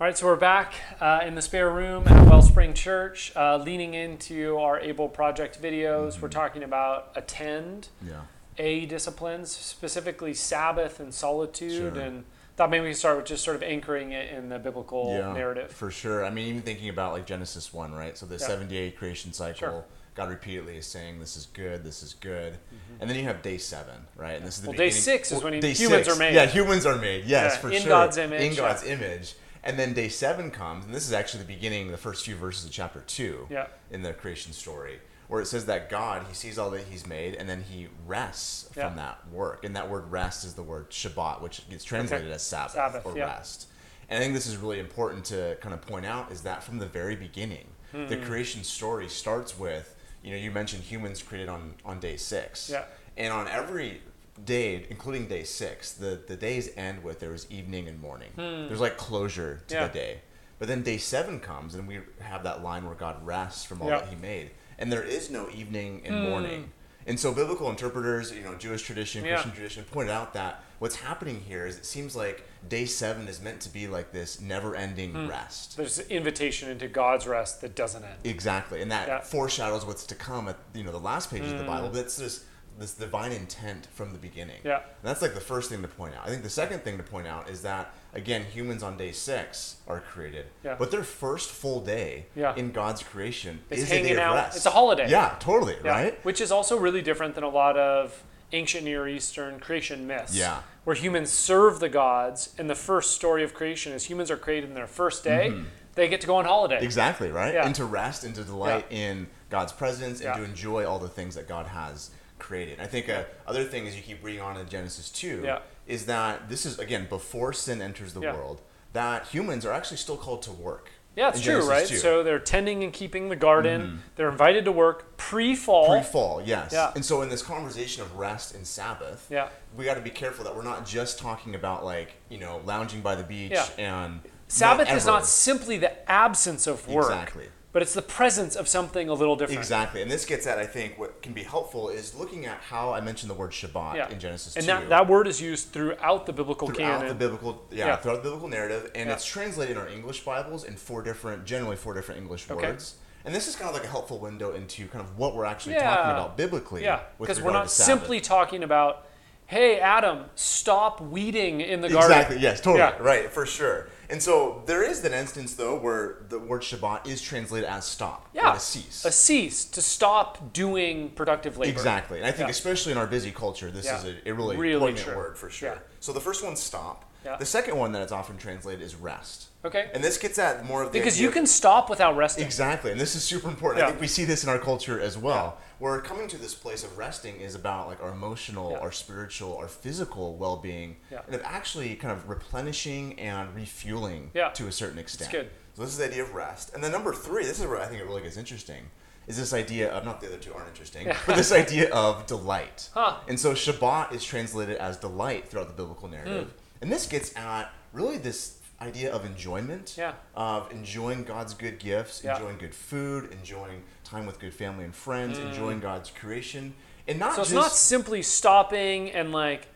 All right, so we're back uh, in the spare room at Wellspring Church, uh, leaning into our Able Project videos. We're talking about attend, Yeah. A disciplines, specifically Sabbath and solitude, Sure. and thought maybe we could start with just sort of anchoring it in the biblical yeah, narrative. For sure. I mean, even thinking about like Genesis 1, right? So the Yeah. 78 creation cycle, Sure. God repeatedly is saying, this is good, this is good. And then you have day seven, right? And this is the Mm-hmm. Well, day six is when he- humans six. are made. Yeah, humans are made. Yes, Yeah, for in sure. God's image, In yeah. God's image. And then day seven comes, and this is actually the beginning, the first few verses of chapter two Yeah. in the creation story, where it says that God, he sees all that he's made, and then he rests Yeah. from that work. And that word rest is the word Shabbat, which gets translated as Sabbath, Sabbath, or yeah. rest. And I think this is really important to kind of point out is that from the very beginning, the Hmm. creation story starts with, you know, you mentioned humans created on, on day six. Yeah. And on every day, including day six, the, the days end with there was evening and morning. There's like closure to Hmm. Yeah. the day. But then day seven comes and we have that line where God rests from all Yeah. that he made. And there is no evening and Hmm. morning. And so biblical interpreters, you know, Jewish tradition, Yeah. Christian tradition pointed out that what's happening here is it seems like day seven is meant to be like this never ending Hmm. rest. There's an invitation into God's rest that doesn't end. Exactly, and that Yeah. foreshadows what's to come at you know the last pages of the Bible. But it's this this divine intent from the beginning. Yeah. and that's like the first thing to point out. I think the second thing to point out is that again, humans on day six are created, Yeah. but their first full day Yeah. in God's creation It's is a day hanging of rest. It's a holiday. Yeah, totally. Yeah, Right. Which is also really different than a lot of ancient Near Eastern creation myths. Yeah. Where humans serve the gods, and the first story of creation is humans are created in their first day. They get to go on holiday. Mm-hmm. Exactly, right? Yeah. And to rest and to delight in God's presence and to enjoy all the things that God has created. I think uh, other thing is you keep reading on in Genesis 2 Yeah. is that this is, again, before sin enters the Yeah. world, that humans are actually still called to work. Yeah, it's true, Genesis right? 2. So they're tending and keeping the garden. They're invited to work pre-fall. Pre-fall, yes. Yeah. And so in this conversation of rest and Sabbath, Yeah. we got to be careful that we're not just talking about like you know lounging by the beach Yeah. and Sabbath is not simply the absence of work, Exactly. But it's the presence of something a little different. Exactly, and this gets at I think what can be helpful is looking at how I mentioned the word Shabbat Yeah. in Genesis and two. that, that word is used throughout the biblical throughout canon. the biblical yeah, Yeah. throughout the biblical narrative and Yeah. it's translated in our english bibles in four different generally four different english Okay. words and this is kind of like a helpful window into kind of what we're actually talking about biblically yeah, because we're not simply talking about, hey, Adam, stop weeding in the garden. exactly yes totally Yeah. right for sure and so there is an instance though where the word shabbat is translated as stop Yeah, or to cease a cease to stop doing productive labor. Exactly. And I think Yeah. especially in our busy culture, this Yeah. is a, a really, Really poignant true. word for sure. Yeah. So the first one's stop. Yeah. The second one that it's often translated is rest. Okay. And this gets at more of the Because you of- can stop without resting. Exactly, and this is super important. Yeah. I think we see this in our culture as well. Where coming to this place of resting is about like our emotional, Yeah. our spiritual, our physical well-being, Yeah. and of actually kind of replenishing and refueling Yeah. to a certain extent. good. So this is the idea of rest, and then number three, this is where I think it really gets interesting, is this idea of not the other two aren't interesting, but this idea of delight. Huh. And so Shabbat is translated as delight throughout the biblical narrative, Hmm. And this gets at really this idea of enjoyment Yeah. of enjoying God's good gifts, Yeah. enjoying good food, enjoying time with good family and friends, enjoying God's creation, and not Mm. So it's just not simply stopping and like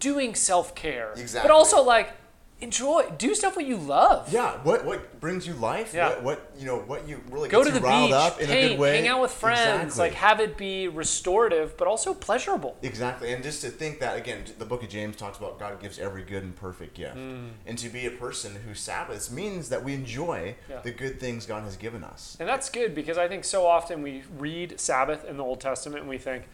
doing self care. Exactly. But also like enjoy, do stuff what you love. yeah, what what brings you life, Yeah. what, what you know, what you really Go to the riled beach, up in a paint, good way, hang out with friends, Exactly. like have it be restorative but also pleasurable. Exactly, and just to think that again, the Book of James talks about God gives every good and perfect gift, mm. and to be a person who Sabbaths means that we enjoy. Yeah. the good things God has given us. And that's good because I think so often we read Sabbath in the Old Testament and we think,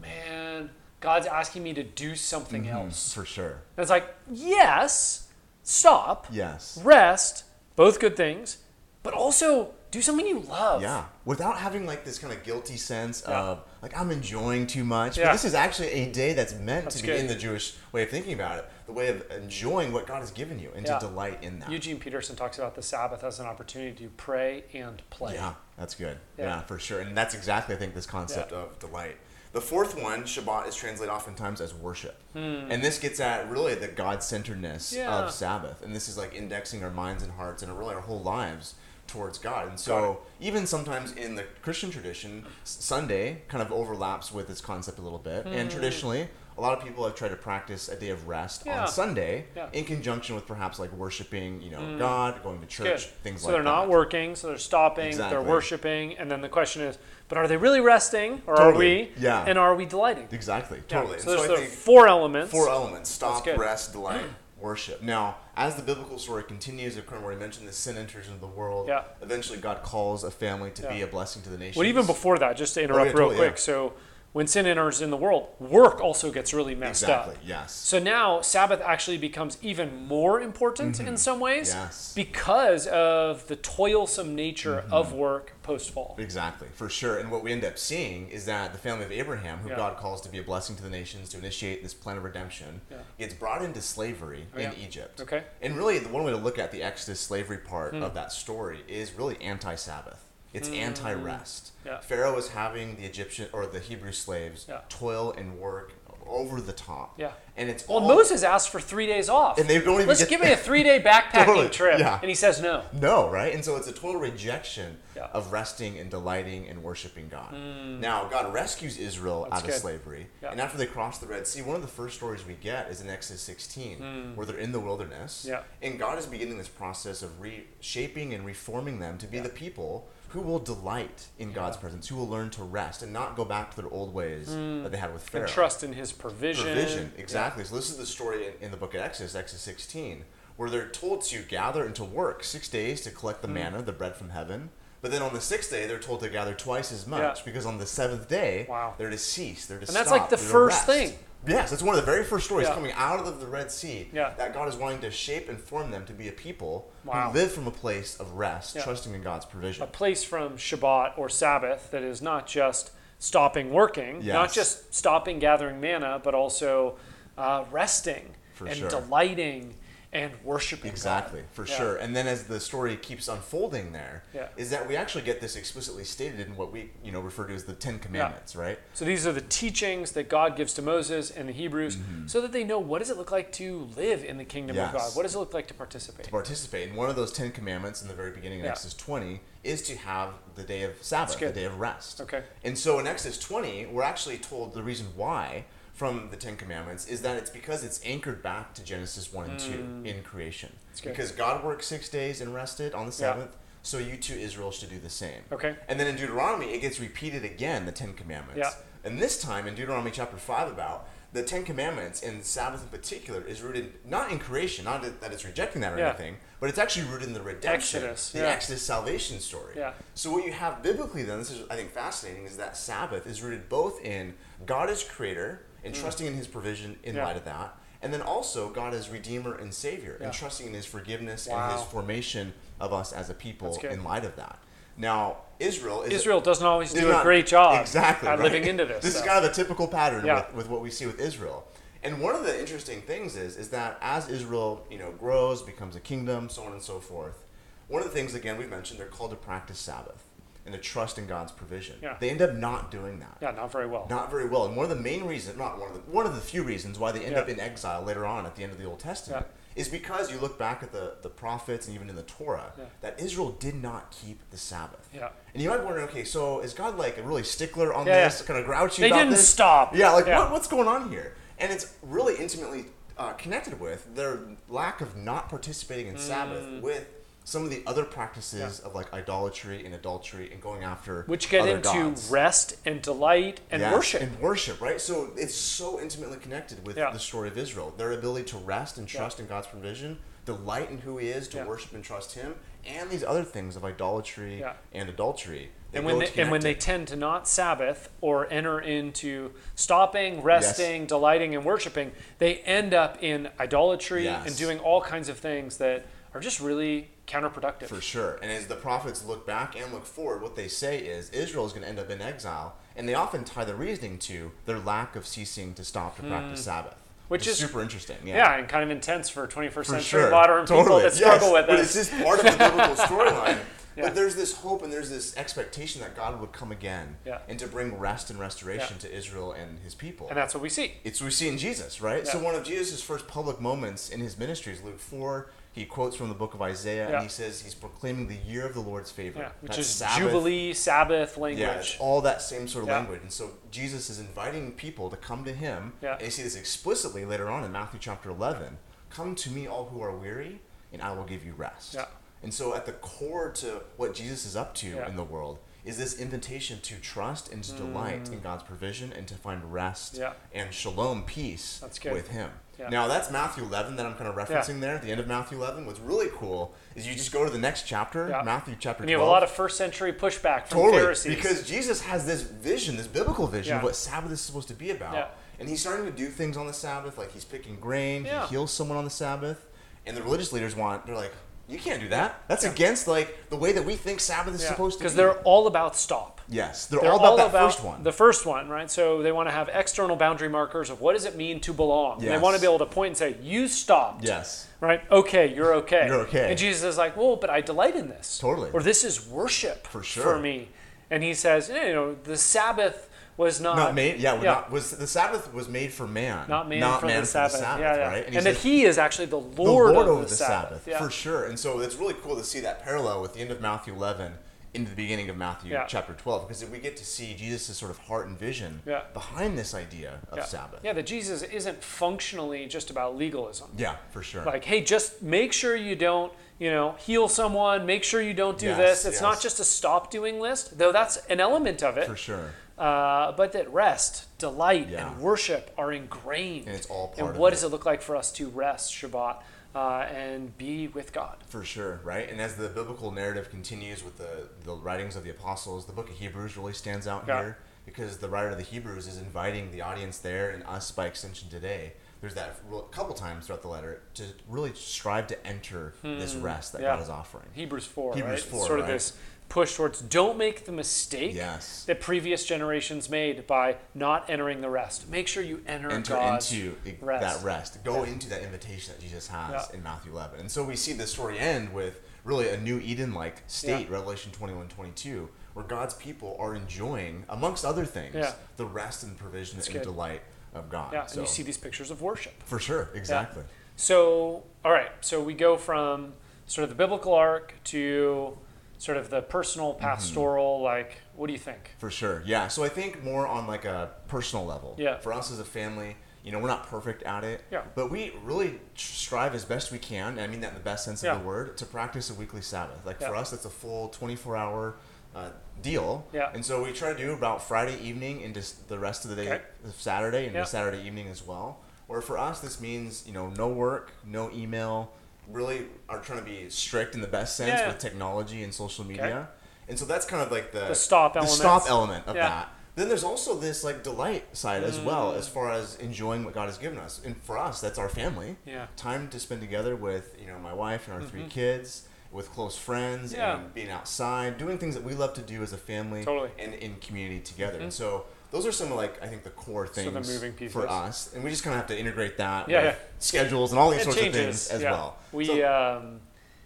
man, God's asking me to do something mm-hmm, else. For sure. And it's like, yes, stop, Yes. rest, both good things, but also do something you love. Yeah, without having like this kind of guilty sense Yeah. of like I'm enjoying too much. Yeah. But this is actually a day that's meant That's to be good. in the Jewish way of thinking about it, the way of enjoying what God has given you and Yeah. to delight in that. Eugene Peterson talks about the Sabbath as an opportunity to pray and play. Yeah, that's good. Yeah. For sure. And that's exactly I think this concept of delight. The fourth one, Shabbat, is translated oftentimes as worship. And this gets at really the God centeredness Hmm. Yeah. of Sabbath. And this is like indexing our minds and hearts and really our whole lives towards God. And so even sometimes in the Christian tradition, Sunday kind of overlaps with this concept a little bit. And Hmm. traditionally, a lot of people have tried to practice a day of rest Yeah. on Sunday Yeah. in conjunction with perhaps like worshiping, you know, mm. God, going to Good. church, things so like that. So they're not working, so they're stopping, Exactly. they're worshiping, and then the question is, but are they really resting, or are we? Yeah. And are we delighting? Exactly, Yeah. totally. So there's I the four elements. four elements: stop, rest, delight, worship. Now, as the biblical story continues, of course, where he mentioned the sin enters into the world. Yeah. Eventually, God calls a family to be a blessing to the nation. Well, even before that, just to oh, interrupt yeah, real totally, quick. yeah. So when sin enters in the world, work also gets really messed up. Exactly. up. Yes. So now Sabbath actually becomes even more important in some ways Mm-hmm. Yes. because of the toilsome nature Mm-hmm. of work post fall. Exactly, for sure. And what we end up seeing is that the family of Abraham, who Yeah. God calls to be a blessing to the nations, to initiate this plan of redemption, Yeah. gets brought into slavery Oh, in yeah. Egypt. Okay. And really, the one way to look at the Exodus slavery part Hmm. of that story is really anti-Sabbath. It's mm. anti-rest. Yeah. Pharaoh is having the Egyptian or the Hebrew slaves Yeah. toil and work over the top. Yeah. And it's Well, all, Moses asked for three days off. And they don't even Let's get- give me a three day backpacking Totally, trip. yeah. And he says no. No, right? And so it's a total rejection Yeah. of resting and delighting and worshiping God. Mm. Now, God rescues Israel. That's out good. of slavery. Yeah. And after they cross the Red Sea, one of the first stories we get is in Exodus 16, mm. where they're in the wilderness. Yeah. And God is beginning this process of reshaping and reforming them to be the people who will delight in God's presence, who will learn to rest and not go back to their old ways that they had with Pharaoh And trust in his provision. provision exactly so this is the story in, in the book of exodus exodus 16 where they're told to gather and to work six days to collect the Hmm. manna the bread from heaven but then on the sixth day they're told to gather twice as much Yeah. because on the seventh day Wow. they're to cease they're to And that's stop, like the first thing. Yes that's one of the very first stories Yeah. coming out of the red sea Yeah. that god is wanting to shape and form them to be a people Wow. who live from a place of rest Yeah. trusting in god's provision a place from Shabbat or Sabbath that is not just stopping working, not just stopping gathering manna, but also uh, resting For and sure. delighting and worshiping. God. Exactly, for Yeah. sure. And then as the story keeps unfolding there, is Yeah. that we actually get this explicitly stated in what we, you know, refer to as the Ten Commandments, right? So these are the teachings that God gives to Moses and the Hebrews so that they know what does it look like to live in the kingdom of Mm-hmm. God? What does it look like to participate? To participate. And one of those Ten Commandments in the very beginning of Yeah. Exodus 20 is to have the day of Sabbath, the day of rest. Okay. And so in Exodus 20, we're actually told the reason why from the Ten Commandments is that it's because it's anchored back to Genesis 1 and 2 in creation. Mm. Because God worked six days and rested on the Yeah. seventh, so you too, Israel, should do the same. Okay. And then in Deuteronomy, it gets repeated again, the Ten Commandments. Yeah. And this time in Deuteronomy chapter 5 about the Ten Commandments and Sabbath in particular is rooted not in creation, not that it's rejecting that or Yeah. anything, but it's actually rooted in the redemption, Exodus, the yeah. Exodus salvation story. Yeah. So what you have biblically then, this is I think fascinating, is that Sabbath is rooted both in God as creator and trusting in his provision in Mm. Yeah. light of that. And then also God as Redeemer and Savior Yeah. and trusting in his forgiveness Wow. and his formation of us as a people in light of that. Now, Israel is Israel doesn't always do a great job exactly at right. living into this. This is kind of a typical pattern Yeah. with, with what we see with Israel. And one of the interesting things is is that as Israel, you know, grows, becomes a kingdom, so on and so forth. One of the things again we've mentioned they're called to practice Sabbath and to trust in God's provision. Yeah. They end up not doing that. yeah, not very well. Not very well. And one of the main reasons, not one of the one of the few reasons why they end Yeah. up in exile later on at the end of the Old Testament is because you look back at the, the prophets and even in the Torah Yeah. that Israel did not keep the Sabbath. Yeah. And you might wonder, okay, so is God like a really stickler on Yeah, this, kind of grouchy They about didn't stop. Yeah, like Yeah. What, what's going on here? And it's really intimately uh, connected with their lack of not participating in Sabbath Mm. with some of the other practices of like idolatry and adultery and going after Which get into gods. rest and delight and Yes, worship. and worship, right? So it's so intimately connected with Yeah. the story of Israel. Their ability to rest and trust in God's provision, delight in who He is, to Yeah. worship and trust Him, and these other things of idolatry Yeah. and adultery. And when they, and when they tend to not Sabbath or enter into stopping, resting, delighting, and worshiping, they end up in idolatry Yes. and doing all kinds of things that are just really counterproductive. For sure. And as the prophets look back and look forward, what they say is Israel is going to end up in exile. And they often tie the reasoning to their lack of ceasing to stop to practice Sabbath. Hmm. Which is- super interesting. Yeah. yeah, and kind of intense for 21st For century sure. modern people that struggle Yes, with it. but this. it's just part of the biblical storyline. Yeah. But there's this hope and there's this expectation that God would come again Yeah. and to bring rest and restoration to Israel and his people. and that's what we see. it's what we see in Jesus, right? So one of Jesus' first public moments in his ministry is Luke 4. He quotes from the book of Isaiah, Yeah. and he says he's proclaiming the year of the Lord's favor. Yeah, which That's is Sabbath. Jubilee, Sabbath Yeah, language. it's all that same sort of Yeah. language. And so Jesus is inviting people to come to him. Yeah. And you see this explicitly later on in Matthew chapter 11. Come to me, all who are weary, and I will give you rest. Yeah. And so, at the core to what Jesus is up to Yeah. in the world is this invitation to trust and to delight in God's provision and to find rest Mm. Yeah. and shalom, peace with Him. Yeah. Now, that's Matthew 11 that I'm kind of referencing there at the end of Matthew 11. What's really cool is you just go to the next chapter, Yeah. Matthew chapter And you 12. have a lot of first century pushback from Totally, Pharisees. because Jesus has this vision, this biblical vision of what Sabbath is supposed to be about, Yeah. and he's starting to do things on the Sabbath, like he's picking grain, Yeah. he heals someone on the Sabbath, and the religious leaders want, they're like, you can't do that. That's against like the way that we think Sabbath is supposed to be. because they're all about stop. yes, they're, They're all about that first one. The first one, right? So they want to have external boundary markers of what does it mean to belong. And They want to be able to point and say, "You stopped." yes, Right? Okay, you're okay. You're okay. And Jesus is like, "Well, but I delight in this." Totally. Or this is worship For sure. for me. And he says, you know, the Sabbath was not not made. Yeah, yeah. Not, was the Sabbath was made for man, not man, for, the Sabbath. yeah, yeah. right? And, he that says- he is actually the the Lord, Lord of the, the Sabbath. Yeah. for sure. And so it's really cool to see that parallel with the end of Matthew 11 into the beginning of Matthew Yeah. chapter 12 because we get to see Jesus' sort of heart and vision Yeah. behind this idea of yeah. Sabbath. Yeah, that Jesus isn't functionally just about legalism. Yeah, for sure. Like, hey, just make sure you don't, you know, heal someone. Make sure you don't do Yes, this. It's not just a stop doing list, though that's an element of it. for sure. Uh, but that rest, delight, Yeah. and worship are ingrained. And it's all part And what does it look like for us to rest Shabbat uh, and be with God? For sure, right? And as the biblical narrative continues with the, the writings of the apostles, the book of Hebrews really stands out Yeah. here because the writer of the Hebrews is inviting the audience there and us by extension today. There's that a couple times throughout the letter to really strive to enter this rest that Hmm. Yeah. God is offering. Hebrews 4, Hebrews right? 4, sort of this push towards don't make the mistake Yes. that previous generations made by not entering the rest. Make sure you enter, enter God's into rest. that rest. Go into that invitation that Jesus has Yeah. in Matthew 11. And so we see the story end with really a new Eden-like state, Yeah. Revelation 21, 22, where God's people are enjoying, amongst other things, Yeah. the rest and provision and good. delight of God. Yeah, so, and you see these pictures of worship. for sure, exactly. So, all right, so we go from sort of the biblical arc to sort of the personal Mm-hmm. pastoral, like, what do you think? For sure, yeah. So I think more on like a personal level. Yeah. For us as a family, you know, we're not perfect at it. Yeah. But we really strive as best we can. And I mean that in the best sense Yeah. of the word to practice a weekly Sabbath. Like for us, it's a full 24-hour uh, deal. Yeah. And so we try to do about Friday evening into s- the rest of the day, Okay. Saturday and Yeah. Saturday evening as well. Where for us, this means you know no work, no email. Really are trying to be strict in the best sense Yeah. with technology and social media. And so that's kind of like the The stop the stop element of Yeah. that. Then there's also this like delight side as well, as far as enjoying what God has given us. And for us, that's our family. Yeah. Time to spend together with you know my wife and our three kids, with close friends, Mm-hmm. Yeah. and being outside, doing things that we love to do as a family, Totally. Mm-hmm. and in community together. And so those are some of like I think the core the things moving pieces. for us, and we just kind of have to integrate that Yeah, with yeah. schedules and all these It sorts changes of things as yeah. well. We, So- um,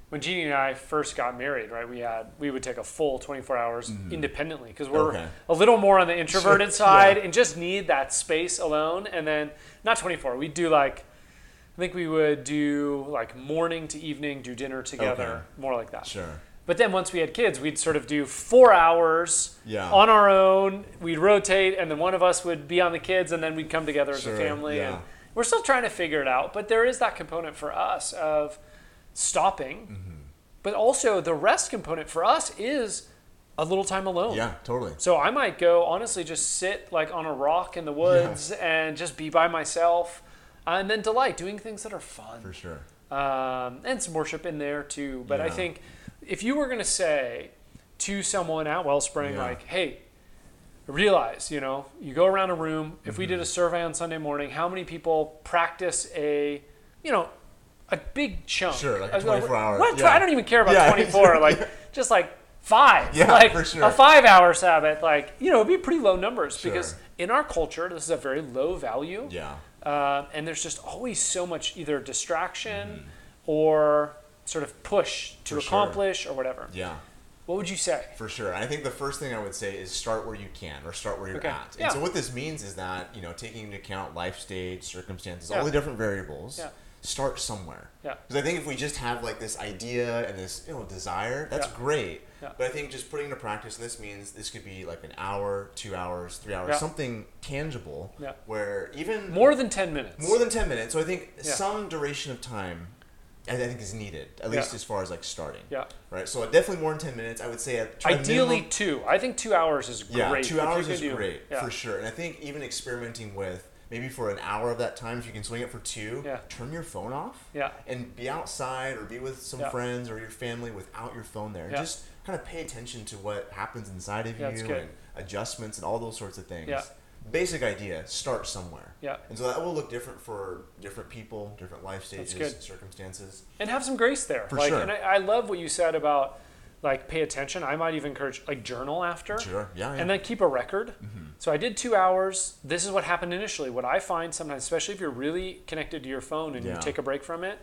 when Jeannie and I first got married, right, we had we would take a full 24 hours independently because we're Mm-hmm. Okay. a little more on the introverted side yeah. and just need that space alone. And then not 24, we'd do like I think we would do like morning to evening, do dinner together, Okay. more like that. Sure. But then once we had kids, we'd sort of do four hours Yeah. on our own. We'd rotate, and then one of us would be on the kids, and then we'd come together as Sure, a family. yeah. And we're still trying to figure it out, but there is that component for us of stopping. Mm-hmm. But also, the rest component for us is a little time alone. Yeah, totally. So I might go honestly just sit like on a rock in the woods and just be by myself, uh, and then delight doing things that are fun For sure. um, and some worship in there too. But I think if you were going to say to someone at Wellspring, Yeah. like, hey, realize, you know, you go around a room, if we Mm-hmm. did a survey on Sunday morning, how many people practice a, you know, a big chunk? Sure, like a I was like, 24 hour- What? yeah. I don't even care about Yeah. 24. like, just like five. Yeah, like for sure. a five hour Sabbath. Like, you know, it'd be pretty low numbers because in our culture, this is a very low value. Yeah. Um, and there's just always so much either distraction Mm-hmm. or sort of push to For sure. accomplish or whatever. Yeah. What would you say? For sure. I think the first thing I would say is start where you can or start where you're Okay. at. And Yeah. so what this means is that, you know, taking into account life stage, circumstances, Yeah. all the different variables, Yeah. start somewhere. Yeah. Because I think if we just have like this idea and this you know desire, that's great. Yeah. But I think just putting into practice, this means this could be like an hour, two hours, three hours, Yeah. something tangible. Yeah. Where even More than 10 minutes. more than ten minutes. So I think some duration of time, I think is needed at least Yeah. as far as like starting. Yeah. Right. So definitely more than ten minutes. I would say at Ideally, minimum- two. I think two hours is great. yeah, two hours is do- great yeah. for sure. And I think even experimenting with maybe for an hour of that time, if you can swing it for two, Yeah. turn your phone off. Yeah. And be outside or be with some Yeah. friends or your family without your phone there. Yeah. Just kind of pay attention to what happens inside of you and adjustments and all those sorts of things. Yeah. Basic idea, start somewhere. Yeah. And so that will look different for different people, different life stages, circumstances. and have some grace there. For like, sure. And I, I love what you said about like pay attention. I might even encourage like journal after. Sure. Yeah. yeah. And then keep a record. Mm-hmm. So I did two hours. This is what happened initially. What I find sometimes, especially if you're really connected to your phone and Yeah. you take a break from it,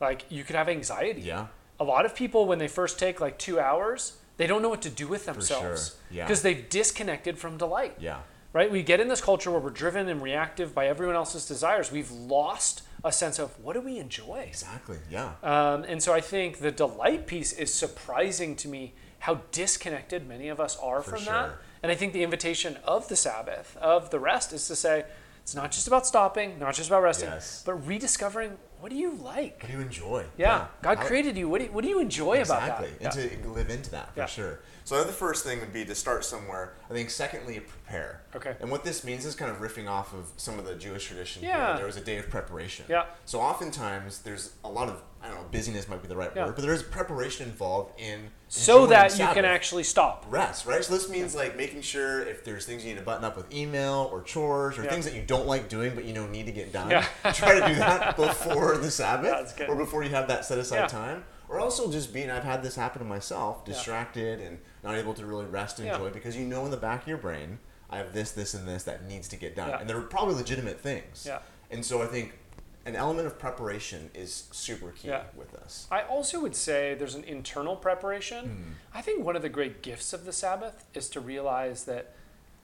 like you could have anxiety. yeah. A lot of people, when they first take like two hours, they don't know what to do with themselves sure. Yeah. because they've disconnected from delight. Yeah. Right? We get in this culture where we're driven and reactive by everyone else's desires. We've lost a sense of what do we enjoy. Exactly. Yeah. Um, and so I think the delight piece is surprising to me how disconnected many of us are For from that. And I think the invitation of the Sabbath, of the rest, is to say it's not just about stopping, not just about resting, Yes. but rediscovering what do you like? What do you enjoy? Yeah, God How- created you. What do you, what do you enjoy exactly. about that? Exactly. And to live into that for Yeah. sure. So the first thing would be to start somewhere. I think secondly, prepare. Okay. And what this means is kind of riffing off of some of the Jewish tradition. Yeah. There was a day of preparation. Yeah. So oftentimes there's a lot of I don't know busyness might be the right Yeah. word, but there is preparation involved in so that you can actually stop. rest, right? So this means like making sure if there's things you need to button up with email or chores or Yeah. things that you don't like doing but you know need to get done. Yeah. try to do that before the Sabbath or before you have that set aside Yeah. time. Or also just being I've had this happen to myself, distracted and not able to really rest and enjoy because you know in the back of your brain I have this, this, and this that needs to get done, and they're probably legitimate things. Yeah. And so I think an element of preparation is super key Yeah. with us. I also would say there's an internal preparation. Hmm. I think one of the great gifts of the Sabbath is to realize that,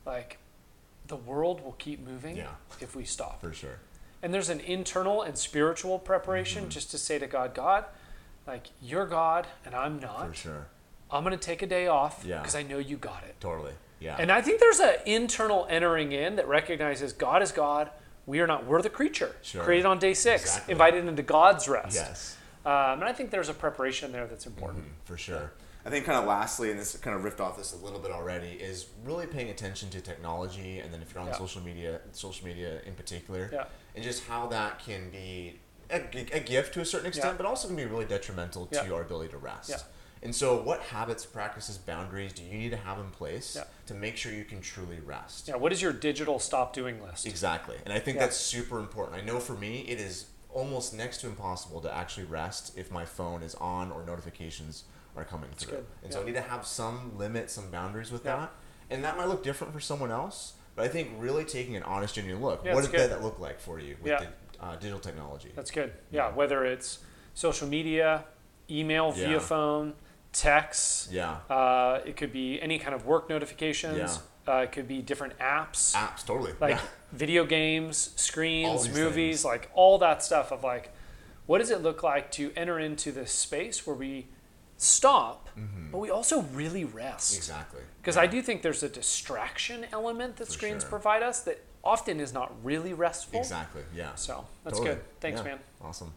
like, the world will keep moving Yeah. if we stop. For sure. And there's an internal and spiritual preparation Mm-hmm. just to say to God, God, like, you're God and I'm not. For sure. I'm going to take a day off Yeah. because I know you got it. Totally. Yeah. And I think there's an internal entering in that recognizes God is God. We are not. We're the creature Sure. created on day six, Exactly. invited into God's rest. yes. Um, and I think there's a preparation there that's important. for sure. I think kind of lastly, and this kind of riffed off this a little bit already, is really paying attention to technology, and then if you're on Yeah. social media, social media in particular, Yeah. and just how that can be a, a gift to a certain extent, Yeah. but also can be really detrimental to Yeah. our ability to rest. Yeah. And so, what habits, practices, boundaries do you need to have in place Yeah. to make sure you can truly rest? Yeah. What is your digital stop doing list? Exactly. And I think Yeah. that's super important. I know for me, it is almost next to impossible to actually rest if my phone is on or notifications are coming through. good. And so I need to have some limit, some boundaries with Yeah. that. And that might look different for someone else, but I think really taking an honest, genuine look. Yeah, what does that, look like for you with Yeah. the, uh, digital technology? That's good. Yeah. Whether it's social media, email Yeah. via phone, texts. yeah. Uh, it could be any kind of work notifications. Yeah. Uh, it could be different apps. Apps, totally. like yeah. video games, screens, movies, things. like all that stuff of like, what does it look like to enter into this space where we stop, but we also really rest? Mm-hmm. Exactly. Because Yeah. I do think there's a distraction element that For screens sure. provide us that often is not really restful. Exactly. Yeah. So that's Totally. good. Thanks, Yeah. man. Awesome.